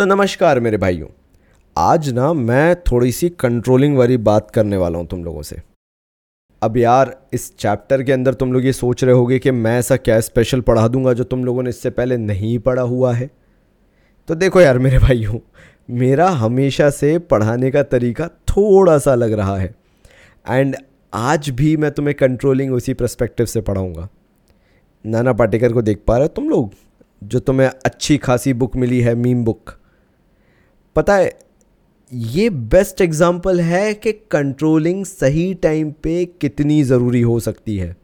तो नमस्कार मेरे भाइयों। आज ना मैं थोड़ी सी कंट्रोलिंग वाली बात करने वाला हूँ तुम लोगों से। अब यार, इस चैप्टर के अंदर तुम लोग ये सोच रहे होगे कि मैं ऐसा क्या स्पेशल पढ़ा दूँगा जो तुम लोगों ने इससे पहले नहीं पढ़ा हुआ है? तो देखो यार मेरे भाइयों, मेरा हमेशा से पढ़ाने का तरीका थोड़ा सा लग रहा है। एंड आज भी मैं तुम्हें कंट्रोलिंग उसी प्रस्पेक्टिव से पढ़ाऊँगा। नाना पाटेकर को देख पा रहे हो तुम लोग? जो तुम्हें अच्छी खासी बुक मिली है मीम बुक पता है, ये बेस्ट एग्ज़ाम्पल है कि कंट्रोलिंग सही टाइम पे कितनी ज़रूरी हो सकती है।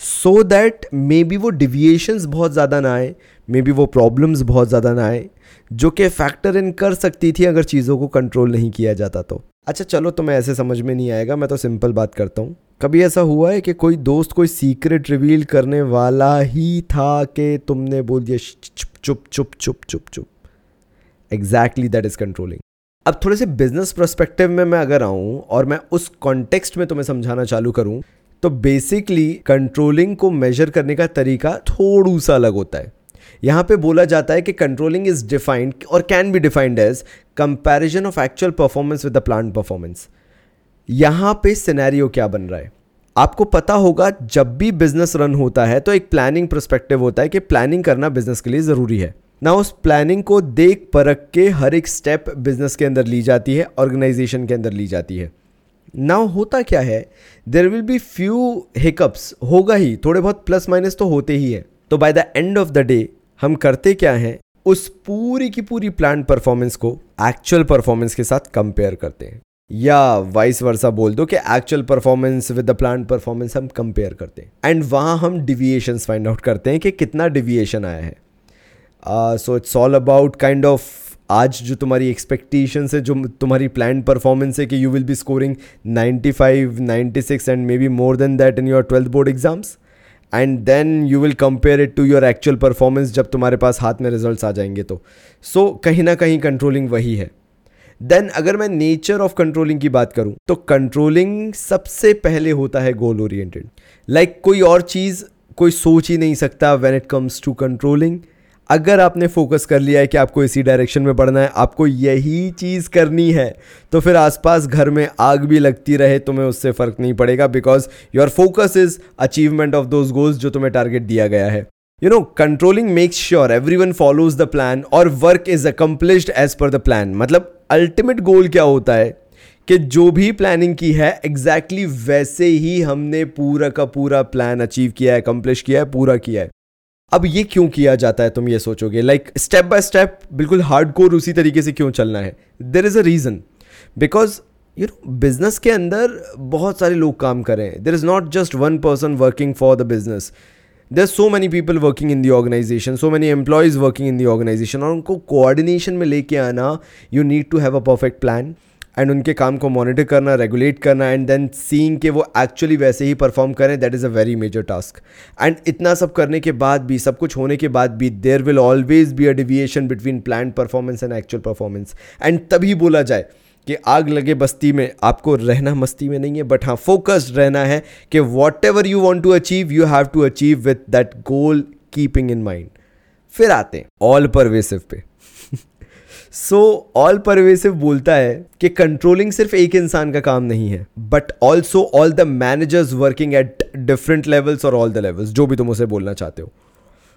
सो दैट मे बी वो डिविएशंस बहुत ज़्यादा ना आए मे बी वो प्रॉब्लम्स बहुत ज़्यादा ना आए, जो कि फैक्टर इन कर सकती थी अगर चीज़ों को कंट्रोल नहीं किया जाता तो। अच्छा चलो तो मैं ऐसे समझ में नहीं आएगा, मैं तो सिंपल बात करता हूँ। कभी ऐसा हुआ है कि कोई दोस्त कोई सीक्रेट रिवील करने वाला ही था कि तुमने बोल दिया चुप चुप चुप चुप चुप चुप। एग्जैक्टली दैट इज़ कंट्रोलिंग अब थोड़े से बिज़नेस परस्पेक्टिव में मैं अगर आऊँ और मैं उस कॉन्टेक्स्ट में तुम्हें समझाना चालू करूँ तो बेसिकली कंट्रोलिंग को मेजर करने का तरीका थोड़ा सा अलग होता है। यहाँ पे बोला जाता है कि कंट्रोलिंग इज़ डिफाइंड और can be defined as comparison of actual performance with the plan performance यहाँ पे सिनेरियो क्या बन रहा है? आपको पता होगा, जब भी बिज़नेस रन होता है तो एक प्लानिंग प्रस्पेक्टिव होता है कि प्लानिंग करना बिज़नेस के लिए ज़रूरी है। ना उस प्लानिंग को देख परख के हर एक स्टेप बिज़नेस के अंदर ली जाती है ऑर्गेनाइजेशन के अंदर ली जाती है। नाउ होता क्या है? There will be few hiccups होगा ही, थोड़े बहुत प्लस माइनस तो होते ही है। तो by the end of the day हम करते क्या हैं? उस पूरी की पूरी प्लान परफॉर्मेंस को एक्चुअल परफॉर्मेंस के साथ कंपेयर करते हैं। या वाइस वर्सा बोल दो कि actual performance with the plan performance हम कंपेयर करते हैं। एंड वहाँ हम डिविएशंस फाइंड आउट करते हैं कि कितना डिविएशन आया है। So it's all about kind of आज जो तुम्हारी एक्सपेक्टेशन है जो तुम्हारी प्लान परफॉर्मेंस है कि you will be scoring 95, 96 and may be more than that in your twelfth board exams and then you will compare it to your actual performance जब तुम्हारे पास हाथ में रिज़ल्ट आ जाएँगे तो। सो so, कहीं ना कहीं कंट्रोलिंग वही है। देन अगर मैं नेचर ऑफ़ कंट्रोलिंग की बात करूँ तो कंट्रोलिंग सबसे पहले होता है गोल ओरिएंटेड लाइक कोई और चीज़ कोई सोच ही नहीं सकता when it comes to controlling अगर आपने फोकस कर लिया है कि आपको इसी डायरेक्शन में बढ़ना है, आपको यही चीज़ करनी है तो फिर आसपास घर में आग भी लगती रहे, तुम्हें उससे फ़र्क नहीं पड़ेगा because your focus is achievement of those goals जो तुम्हें टारगेट दिया गया है। You know controlling makes sure every one follows the plan और work is accomplished as per the plan मतलब अल्टीमेट गोल क्या होता है? कि जो भी प्लानिंग की है एग्जैक्टली exactly वैसे ही हमने पूरा का पूरा प्लान अचीव किया है अकम्पलिश किया है, पूरा किया है। अब ये क्यों किया जाता है, तुम ये सोचोगे? लाइक स्टेप बाय स्टेप बिल्कुल हार्ड कोर उसी तरीके से क्यों चलना है? There is a reason because you know business के अंदर बहुत सारे लोग काम कर रहे हैं। There is not just one person working for the business there so many people working in the organisation so many employees working in the organisation और उनको कोऑर्डिनेशन में लेके आना you need to have a perfect plan and उनके काम को monitor करना regulate करना एंड देन सीइंग के वो एक्चुअली वैसे ही परफॉर्म करें that is a very major task and इतना सब करने के बाद भी, सब कुछ होने के बाद भी there will always be a deviation between plan performance and actual performance and तभी बोला जाए कि आग लगे बस्ती में, आपको रहना मस्ती में नहीं है बट हाँ फोकस्ड रहना है कि whatever you want to achieve you have to achieve with that goal keeping in mind फिर आते हैं ऑल परवेसिव पे। सो ऑल परवेसिव बोलता है कि कंट्रोलिंग सिर्फ़ एक इंसान का काम नहीं है but also all the managers working at different levels और ऑल द लेवल्स जो भी तुम उसे बोलना चाहते हो।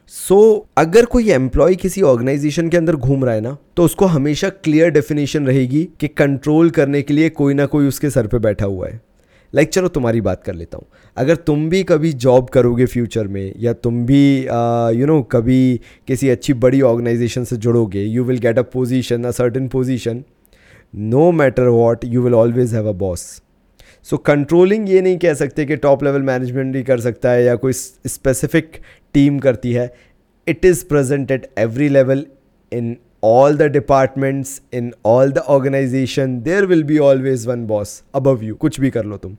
सो so, अगर कोई एम्प्लॉय किसी ऑर्गेनाइजेशन के अंदर घूम रहा है ना तो उसको हमेशा क्लियर डेफिनेशन रहेगी कि कंट्रोल करने के लिए कोई ना कोई उसके सर पे बैठा हुआ है। लाइक चलो तुम्हारी बात कर लेता हूँ। अगर तुम भी कभी जॉब करोगे फ्यूचर में, या तुम भी यू नो कभी किसी अच्छी बड़ी ऑर्गेनाइजेशन से जुड़ोगे you will get a position a certain position no matter what you will always have a boss so controlling ये नहीं कह सकते कि टॉप लेवल मैनेजमेंट ही कर सकता है, या कोई स्पेसिफिक टीम करती है. It is present at every level in all the departments in all the organisation there will be always one boss above you कुछ भी कर लो तुम।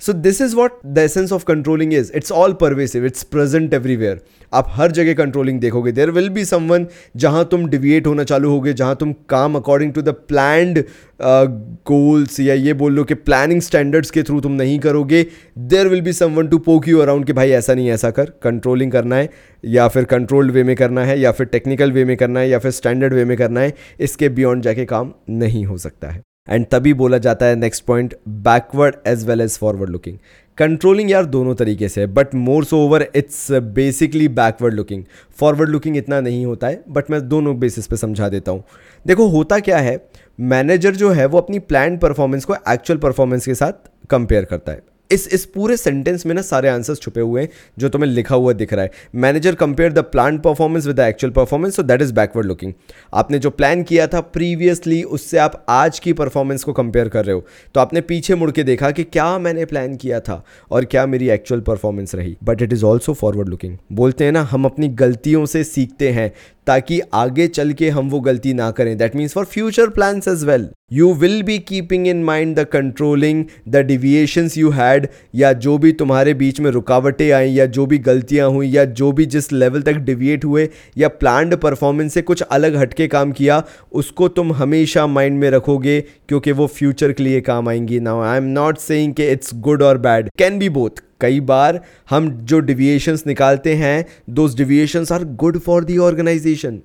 So this is what the essence of controlling is it's all pervasive it's present everywhere आप हर जगह controlling देखोगे। देर will be someone जहाँ तुम डिविएट होना चालू होगे, जहाँ तुम काम according to the planned goals या ये बोल लो कि प्लानिंग स्टैंडर्ड्स के थ्रू तुम नहीं करोगे there will be someone to poke you around कि भाई ऐसा नहीं ऐसा कर। कंट्रोलिंग करना है, या फिर कंट्रोल्ड वे में करना है, या फिर टेक्निकल वे में करना है, या फिर स्टैंडर्ड वे में करना है, इसके बियॉन्ड जाके काम नहीं हो सकता है। एंड तभी बोला जाता है next point backward as well as forward looking controlling यार दोनों तरीके से but more so over it's basically backward looking forward looking इतना नहीं होता है बट मैं दोनों बेसिस पे समझा देता हूँ। देखो, होता क्या है मैनेजर जो है वो अपनी प्लान परफॉर्मेंस को एक्चुअल परफॉर्मेंस के साथ कंपेयर करता है। इस इस पूरे सेंटेंस में ना सारे आंसर्स छुपे हुए हैं, जो तुम्हें लिखा हुआ दिख रहा है। Manager compare the plan performance with the actual performance so that is backward looking आपने जो प्लान किया था प्रीवियसली उससे आप आज की परफॉर्मेंस को कंपेयर कर रहे हो। तो आपने पीछे मुड़ के देखा कि क्या मैंने प्लान किया था और क्या मेरी एक्चुअल परफॉर्मेंस रही। But it is also forward looking बोलते हैं ना, हम अपनी गलतियों से सीखते हैं ताकि आगे चल के हम वो गलती ना करें। That means for future plans as well you will be keeping in mind the controlling the deviations you had या जो भी तुम्हारे बीच में रुकावटें आई, या जो भी गलतियाँ हुई, या जो भी जिस लेवल तक डिविएट हुए, या प्लान्ड परफॉर्मेंस से कुछ अलग हटके काम किया, उसको तुम हमेशा माइंड में रखोगे, क्योंकि वो फ्यूचर के लिए काम आएँगी। Now I am not saying कि इट्स गुड और बैड कैन बी बोथ कई बार हम जो डिविएशंस निकालते हैं those deviations are good for the organisation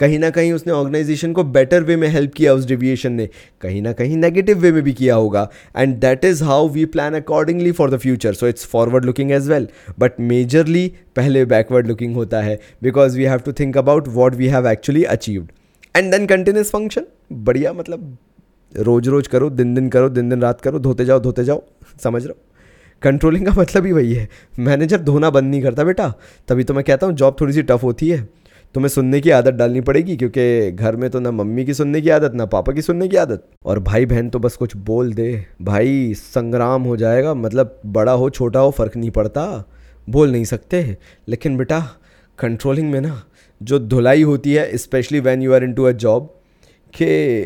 कहीं ना कहीं उसने ऑर्गेनाइजेशन को बेटर वे में हेल्प किया उस डिविएशन ने। कहीं ना कहीं नेगेटिव वे में भी किया होगा। And that is how we plan accordingly for the future so it's forward looking as well but majorly पहले बैकवर्ड लुकिंग होता है। Because we have to think about what we have actually achieved and then continuous function बढ़िया मतलब रोज रोज करो दिन दिन करो दिन दिन रात करो, धोते जाओ धोते जाओ। समझ रहे हो? कंट्रोलिंग का मतलब ही वही है। मैनेजर धोना बंद नहीं करता बेटा। तभी तो मैं कहता हूँ जॉब थोड़ी सी टफ होती है। तुम्हें सुनने की आदत डालनी पड़ेगी, क्योंकि घर में तो ना मम्मी की सुनने की आदत, ना पापा की सुनने की आदत। और भाई बहन तो बस कुछ बोल दे। भाई, संग्राम हो जाएगा मतलब बड़ा हो, छोटा हो, फ़र्क नहीं पड़ता। बोल नहीं सकते। लेकिन बेटा कंट्रोलिंग में ना जो धुलाई होती है specially when you are into a job के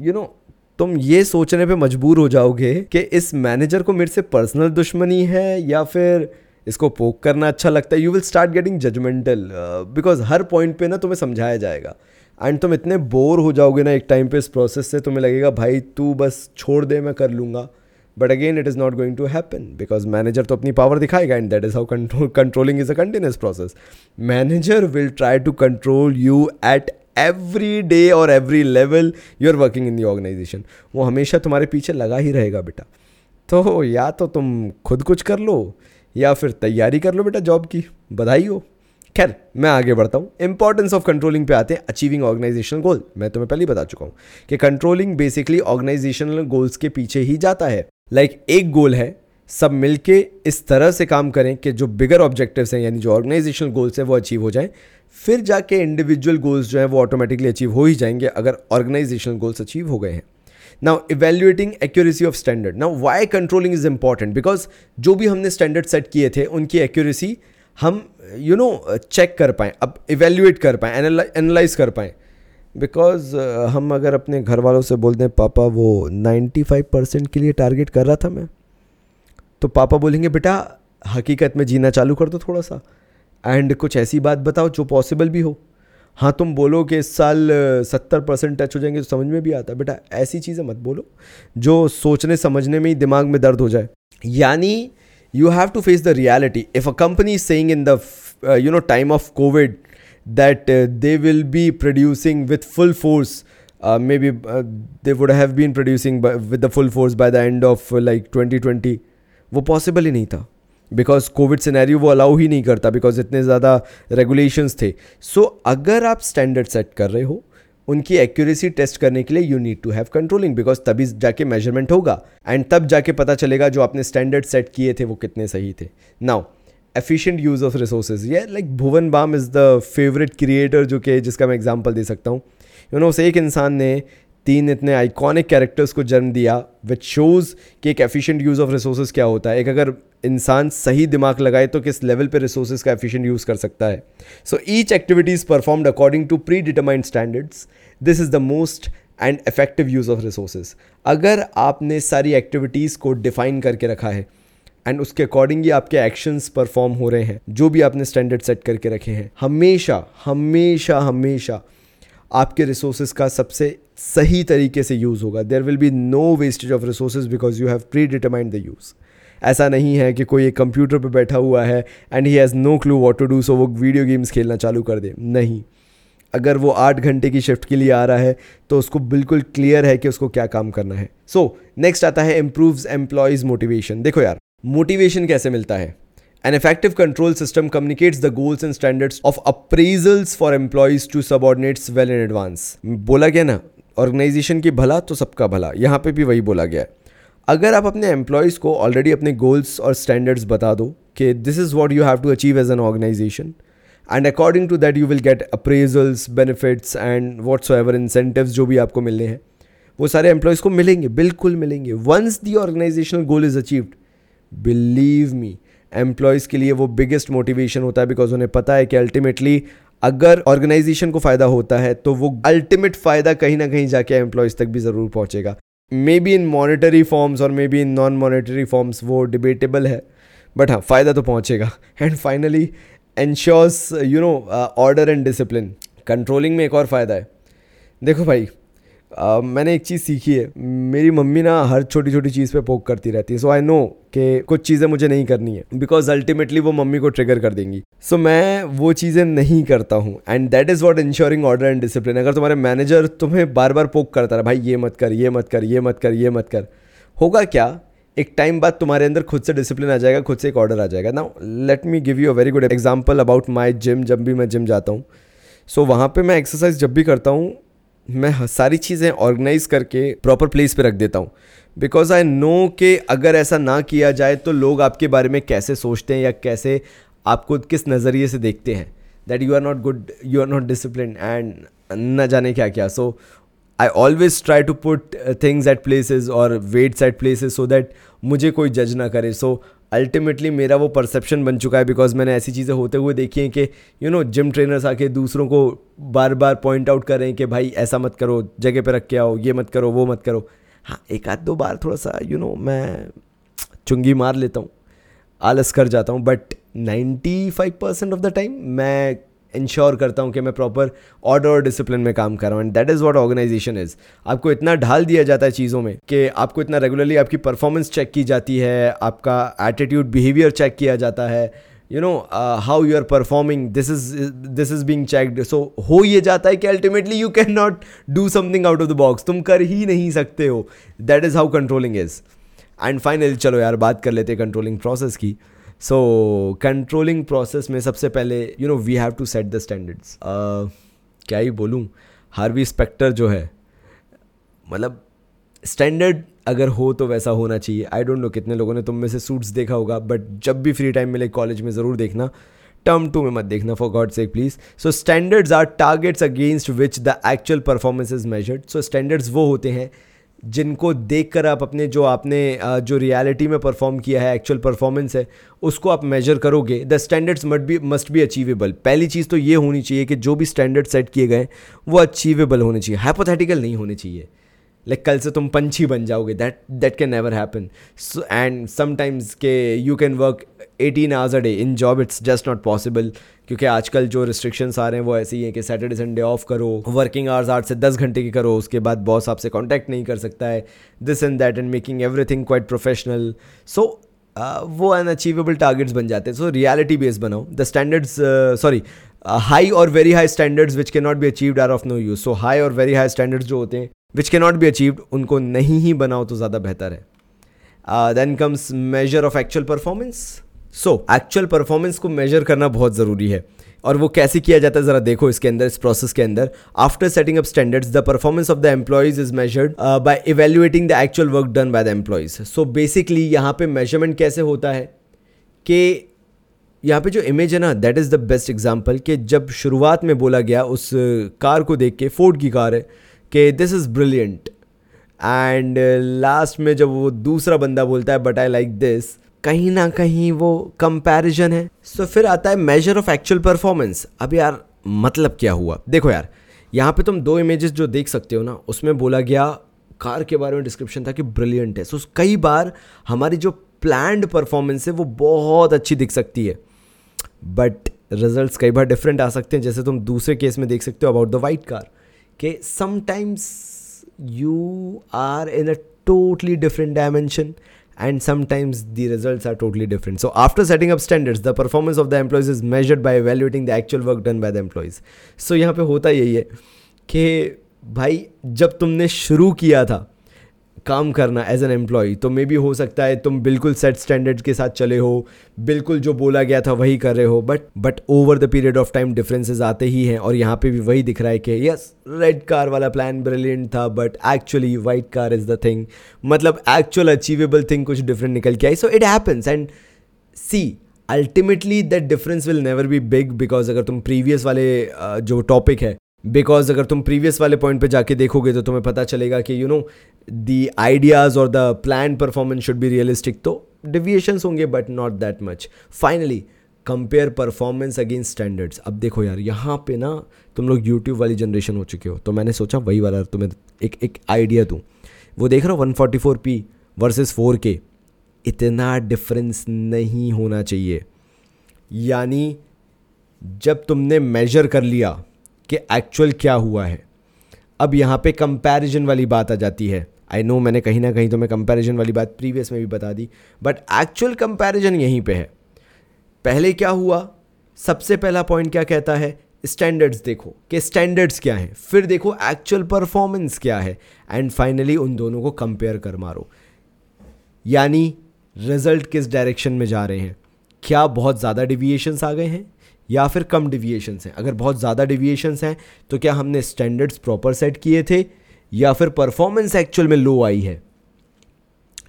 यू नो तुम ये सोचने पे मजबूर हो जाओगे कि इस मैनेजर को मेरे से पर्सनल दुश्मनी है या फिर इसको पोक करना अच्छा लगता है। You will start getting judgmental because her point पे ना तुम्हें समझाया जाएगा। एंड तुम इतने बोर हो जाओगे ना एक टाइम पे इस प्रोसेस से, तुम्हें लगेगा, भाई, तू बस छोड़ दे, मैं कर लूँगा। But again it is not going to happen because manager तो अपनी पावर दिखाएगा and that is how control controlling is a continuous process manager will try to control you at every day और every level you are working in the organisation वो हमेशा तुम्हारे पीछे लगा ही रहेगा बेटा। तो या तो तुम खुद कुछ कर लो या फिर तैयारी कर लो बेटा जॉब की बधाई हो। खैर मैं आगे बढ़ता हूँ। इंपॉर्टेंस ऑफ़ कंट्रोलिंग पे आते हैं अचीविंग ऑर्गेनाइजेशनल गोल मैं तुम्हें पहले ही बता चुका हूँ कि कंट्रोलिंग बेसिकली ऑर्गेनाइजेशनल गोल्स के पीछे ही जाता है। लाइक like, एक गोल है सब मिलके इस तरह से काम करें कि जो बिगर ऑब्जेक्टिव्स हैं यानी जो ऑर्गेनाइजेशनल गोल्स हैं वो अचीव हो जाएँ। फिर जाके इंडिविजुअल गोल्स जो हैं वो ऑटोमेटिकली अचीव हो ही जाएँगे अगर ऑर्गेनाइजेशनल गोल्स अचीव हो गए हैं। Now evaluating accuracy of standard now why controlling is important because जो भी हमने स्टैंडर्ड सेट किए थे उनकी एक्यूरेसी हम यू नो चेक कर पाएँ अब इवेल्युएट कर पाएँ एनालाइज कर पाएँ। बिकॉज़ uh, हम अगर अपने घर वालों से बोलते हैं पापा वो 95 परसेंट के लिए टारगेट कर रहा था मैं। तो पापा बोलेंगे बेटा हकीकत में जीना चालू कर दो थोड़ा सा। एंड कुछ ऐसी बात बताओ जो पॉसिबल भी हो। हाँ तुम बोलो कि इस साल सत्तर परसेंट टच हो जाएँगे तो समझ में भी आता है, बेटा ऐसी चीज़ें मत बोलो जो सोचने, समझने में ही दिमाग में दर्द हो जाए। यानी you have to face the reality if a company is saying in the you know time of Covid that they will be producing with full force may be they would have been producing with the full force by the end of like twenty twenty वो possible ही नहीं था। Because Covid scenario वो allow ही नहीं करता because इतने ज़्यादा रेगुलेशंस थे। सो so, अगर आप स्टैंडर्ड सेट कर रहे हो उनकी एक्यूरेसी टेस्ट करने के लिए you need to have controlling because तभी जाके मेज़रमेंट होगा। एंड तब जाके पता चलेगा जो आपने स्टैंडर्ड सेट किए थे वो कितने सही थे। Now efficient use of resources ये like Bhuvan Bam is the favourite creator जो कि जिसका मैं एग्ज़ाम्पल दे सकता हूँ। यू नो उस एक इंसान ने तीन इतने आइकॉनिक कैरेक्टर्स को जन्म दिया विच शोज़ कि एक एफिशिएंट यूज़ ऑफ़ रिसोर्सेज क्या होता है। एक अगर इंसान सही दिमाग लगाए तो किस लेवल पे रिसोर्सेज का एफिशिएंट यूज़ कर सकता है। So each activities performed according to predetermined standards this is the most and effective use of resources अगर आपने सारी एक्टिविटीज़ को डिफाइन करके रखा है एंड उसके अकॉर्डिंग ही आपके एक्शंस परफॉर्म हो रहे हैं, जो भी आपने स्टैंडर्ड सेट करके रखे हैं, हमेशा हमेशा हमेशा आपके रिसोर्सेज का सबसे सही तरीके से यूज़ होगा। There will be no wastage of resources because you have predetermined the use ऐसा नहीं है कि कोई एक कंप्यूटर पर बैठा हुआ है and he has no clue what to do so वो वीडियो गेम्स खेलना चालू कर दे। नहीं। अगर वो आठ घंटे की शिफ्ट के लिए आ रहा है तो उसको बिल्कुल क्लियर है कि उसको क्या काम करना है। सो so, नेक्स्ट आता है इम्प्रूव एम्प्लॉयज़ मोटिवेशन देखो यार मोटिवेशन कैसे मिलता है? An effective control system communicates the goals and standards of appraisals for employees to subordinates well in advance. बोला गया ना? ऑर्गेनाइजेशन की भला तो सबका भला। यहाँ पे भी वही बोला गया है। अगर आप अपने एम्प्लॉयज़ को ऑलरेडी अपने गोल्स और स्टैंडर्ड्स बता दो कि this is what you have to achieve as an organisation and according to that you will get appraisals benefits and what's ever incentives जो भी आपको मिलने हैं, वो सारे एम्प्लॉयज़ को मिलेंगे, बिल्कुल मिलेंगे। Once the organisational goal is achieved believe me employees के लिए वो बिगेस्ट मोटिवेशन होता है बिकॉज़ उन्हें पता है कि अल्टीमेटली अगर ऑर्गेनाइजेशन को फ़ायदा होता है तो वो अल्टीमेट फ़ायदा कहीं ना कहीं जाके एम्प्लॉयज़ तक भी ज़रूर पहुँचेगा। Maybe in monetary forms और maybe in non monetary forms वो डिबेटेबल है बट हाँ फ़ायदा तो पहुँचेगा। And finally ensures you know order and discipline controlling में एक और फ़ायदा है। देखो भाई मैंने एक चीज़ सीखी है। मेरी मम्मी ना हर छोटी छोटी चीज़ पे पोक करती रहती है। सो आई नो कि कुछ चीज़ें मुझे नहीं करनी है। बिकॉज़ अल्टीमेटली वो मम्मी को ट्रिगर कर देंगी। सो so, मैं वो चीज़ें नहीं करता हूँ। And that is what ensuring order and discipline अगर तुम्हारे मैनेजर तुम्हें बार बार पोक करता रहा भाई ये मत कर ये मत कर ये मत कर ये मत कर। होगा क्या? एक टाइम बाद तुम्हारे अंदर खुद से डिसिप्लिन आ जाएगा खुद से एक ऑर्डर आ जाएगा। ना let me give you a very good example about my gym जब भी मैं जिम जाता हूँ। सो so, वहाँ पे मैं एक्सरसाइज जब भी करता हूँ मैं सारी चीज़ें ऑर्गेनाइज करके प्रॉपर प्लेस पे रख देता हूँ। बिकॉज़ आई नो कि अगर ऐसा ना किया जाए तो लोग आपके बारे में कैसे सोचते हैं या कैसे आपको किस नज़रिए से देखते हैं। That you are not good you are not discipline and न जाने क्या क्या। So I always try to put things at places और weights at places so that मुझे कोई जज ना करे। सो so, अल्टीमेटली मेरा वो परसेप्शन बन चुका है बिकॉज़ मैंने ऐसी चीज़ें होते हुए देखी हैं कि यू नो जिम ट्रेनर्स आके दूसरों को बार बार पॉइंट आउट करें कि भाई ऐसा मत करो जगह पे रख के आओ ये मत करो वो मत करो। हाँ एक आध दो बार थोड़ा सा यू you नो know, मैं चुंगी मार लेता हूँ आलस कर जाता हूँ but ninety five percent of the time मैं इंश्योर करता हूँ कि मैं प्रॉपर ऑर्डर और डिसिप्लिन में काम कर रहा हूँ। And that is what organization is आपको इतना ढाल दिया जाता है चीज़ों में कि आपको इतना रेगुलरली आपकी परफॉर्मेंस चेक की जाती है, आपका एटीट्यूड बिहेवियर चेक किया जाता है। You know how you are performing this is this is being checked so हो ये जाता है कि ultimately you can not do something out of the box तुम कर ही नहीं सकते हो। That is how controlling is and finally चलो यार, बात कर लेते हैं कंट्रोलिंग प्रोसेस की। सो कंट्रोलिंग प्रोसेस में सबसे पहले you know we have to set the standards क्या ही बोलूँ? हार्वी स्पेक्टर जो है मतलब स्टैंडर्ड अगर हो तो वैसा होना चाहिए। आई डोंट नो कितने लोगों ने तुम में से सूट्स देखा होगा बट जब भी फ्री टाइम मिले कॉलेज में ज़रूर देखना। टर्म टू में मत देखना for God sake please so standards are targets against which the actual performance is measured so standards वो होते हैं जिनको देखकर आप अपने जो आपने जो रियलिटी में परफॉर्म किया है एक्चुअल परफॉर्मेंस है, उसको आप मेजर करोगे the standards must be must be achievable पहली चीज़ तो ये होनी चाहिए कि जो भी स्टैंडर्ड सेट किए गए वो अचीवेबल होने चाहिए. हाइपोथेटिकल नहीं होने चाहिए. लाइक कल से तुम पंछी बन जाओगे. That that can never happen and sometimes के you can work eighteen hours a day in job it's just not possible क्योंकि आजकल जो रिस्ट्रिक्शंस आ रहे हैं वो ऐसे ही हैं कि सैटरडे संडे ऑफ़ करो. वर्किंग आवर्स आठ से दस घंटे की करो. उसके बाद बॉस आपसे कॉन्टैक्ट नहीं कर सकता है. This and that and making everything quite professional so वो अनअचीवेबल टारगेट्स बन जाते हैं. सो रियलिटी बेस्ड बनाओ. द स्टैंडर्ड्स सॉरी हाई और very high standards which can not be achieved are of no use so high और very high standards जो होते हैं विच के नॉट बी अचीव्ड उनको नहीं ही बनाओ तो ज़्यादा बेहतर है। Then comes measure of actual performance so actual performance को मेजर करना बहुत ज़रूरी है। और वो कैसे किया जाता है, ज़रा देखो इसके अंदर, इस प्रोसेस के अंदर। After setting up standards the performance of the employees is measured by evaluating the actual work done by the employees so basically यहाँ पे मेज़रमेंट कैसे होता है कि यहाँ पे जो इमेज है ना that is the best example कि जब शुरुआत में बोला गया, उस कार को देख के फोर्ड की कार है कि this is brilliant and last में जब वो दूसरा बंदा बोलता है बट आई लाइक दिस कहीं ना कहीं वो कंपैरिजन है। सो so, फिर आता है मेजर ऑफ़ एक्चुअल परफॉर्मेंस अब यार मतलब क्या हुआ? देखो यार यहाँ पे तुम दो इमेजेस जो देख सकते हो ना उसमें बोला गया कार के बारे में डिस्क्रिप्शन था कि ब्रिलियंट है। सो so, कई बार हमारी जो प्लान्ड परफॉर्मेंस है वो बहुत अच्छी दिख सकती है। बट रिजल्ट्स कई बार डिफरेंट आ सकते हैं जैसे तुम दूसरे केस में देख सकते हो अबाउट द वाइट कार कि sometimes you are in a totally different dimension and sometimes the result are totally different so after setting up standards the performance of the employees is measured by valuating the actual work done by the employees so यहाँ पे होता यही है कि भाई, जब तुमने शुरू किया था काम करना एज एन एम्प्लॉय तो मे बी हो सकता है तुम बिल्कुल सेट स्टैंडर्ड के साथ चले हो, बिल्कुल जो बोला गया था वही कर रहे हो but but over the period of time differences आते ही हैं और यहाँ पे भी वही दिख रहा है कि यस रेड कार वाला प्लान ब्रिलियंट था but actually white car is the thing मतलब एक्चुअल अचीवेबल थिंग कुछ डिफरेंट निकल के आई। So it happens and see ultimately that difference will never be big because अगर तुम प्रीवियस वाले जो टॉपिक है बिकॉज़ अगर तुम प्रीवियस वाले पॉइंट पे जाके देखोगे तो तुम्हें पता चलेगा कि यू नो द आइडियाज़ और the plan performance should be realistic तो डिविएशंस होंगे but not that much finally compare performance against standards अब देखो यार, यहाँ पे ना तुम लोग यूट्यूब वाली जनरेशन हो चुके हो तो मैंने सोचा वही वाला तुम्हें एक एक आइडिया दूँ। वो देख रहा हूँ one forty four P versus four K इतना डिफरेंस नहीं होना चाहिए। यानी जब तुमने मेजर कर लिया कि एक्चुअल क्या हुआ है। अब यहाँ पे कंपैरिजन वाली बात आ जाती है। आई नो मैंने कहीं ना कहीं तो मैं कंपैरिजन वाली बात प्रीवियस में भी बता दी बट एक्चुअल कंपैरिजन यहीं पे है। पहले क्या हुआ? सबसे पहला पॉइंट क्या कहता है? स्टैंडर्ड्स देखो, कि स्टैंडर्ड्स क्या हैं? फिर देखो एक्चुअल परफॉर्मेंस क्या है। एंड फाइनली उन दोनों को कंपेयर कर मारो। यानी रिज़ल्ट किस डायरेक्शन में जा रहे हैं? क्या बहुत ज़्यादा डिविएशंस आ गए हैं? या फिर कम डिविएशंस हैं। अगर बहुत ज़्यादा डिविएशंस हैं तो क्या हमने स्टैंडर्ड्स प्रॉपर सेट किए थे? या फिर परफॉर्मेंस एक्चुअल में लो आई है?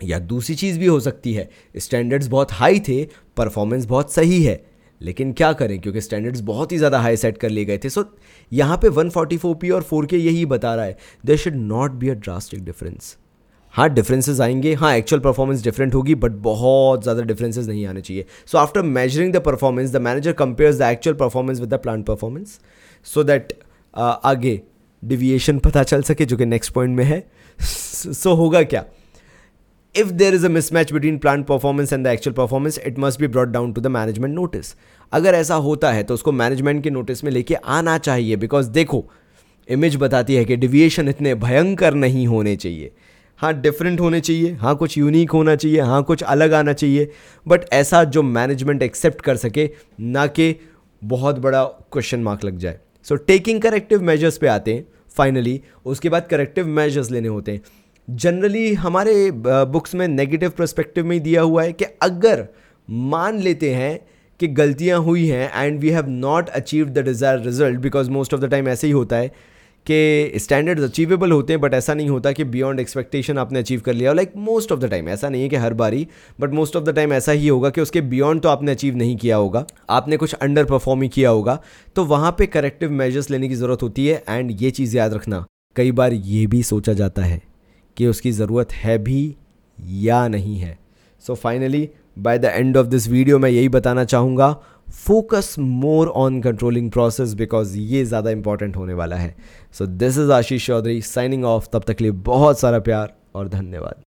या दूसरी चीज़ भी हो सकती है स्टैंडर्ड्स बहुत हाई थे परफॉर्मेंस बहुत सही है। लेकिन क्या करें, क्योंकि स्टैंडर्ड्स बहुत ही ज़्यादा हाई सेट कर लिए गए थे। सो यहाँ पे 144p और 4k यही बता रहा है there should not be a drastic difference हाँ डिफरेंसेस आएँगे। हाँ एक्चुअल परफॉर्मेंस डिफरेंट होगी बट बहुत ज़्यादा डिफरेंसेस नहीं आने चाहिए। So after measuring the performance the manager compares the actual performance with the plan performance so that आगे डिविएशन पता चल सके जो कि नेक्स्ट पॉइंट में है। सो so, होगा क्या? If there is a mismatch between plan performance and the actual performance it must be brought down to the management notice अगर ऐसा होता है तो उसको मैनेजमेंट के नोटिस में लेके आना चाहिए बिकॉज़ देखो इमेज बताती है कि डिविएशन इतने भयंकर नहीं होने चाहिए। हाँ डिफरेंट होने चाहिए हाँ कुछ यूनिक होना चाहिए हाँ कुछ अलग आना चाहिए बट ऐसा जो मैनेजमेंट एक्सेप्ट कर सके, ना कि बहुत बड़ा क्वेश्चन मार्क लग जाए। सो टेकिंग करेक्टिव मेजर्स पे आते हैं फाइनली उसके बाद करेक्टिव मेजर्स लेने होते हैं। जनरली हमारे बुक्स में नेगेटिव प्रस्पेक्टिव में दिया हुआ है कि अगर मान लेते हैं कि गलतियाँ हुई हैं and we have not achieve the desire result because most of the time ऐसे ही होता है कि स्टैंडर्ड्स अचीवेबल होते हैं बट ऐसा नहीं होता कि बियॉन्ड एक्सपेक्टेशन आपने अचीव कर लिया like most of the time ऐसा नहीं है कि हर बारी but most of the time ऐसा ही होगा कि उसके बियॉन्ड तो आपने अचीव नहीं किया होगा, आपने कुछ अंडर परफॉर्म ही किया होगा तो वहाँ पर करेक्टिव मेजर्स लेने की ज़रूरत होती है एंड ये चीज़ याद रखना, कई बार ये भी सोचा जाता है कि उसकी ज़रूरत है भी या नहीं है। So finally by the end of this video मैं यही बताना चाहूँगा focus more on controlling process because ये ज़्यादा इंपॉर्टेंट होने वाला है। So this is Ashish Chaudhary signing off तब तक लिए बहुत सारा प्यार और धन्यवाद।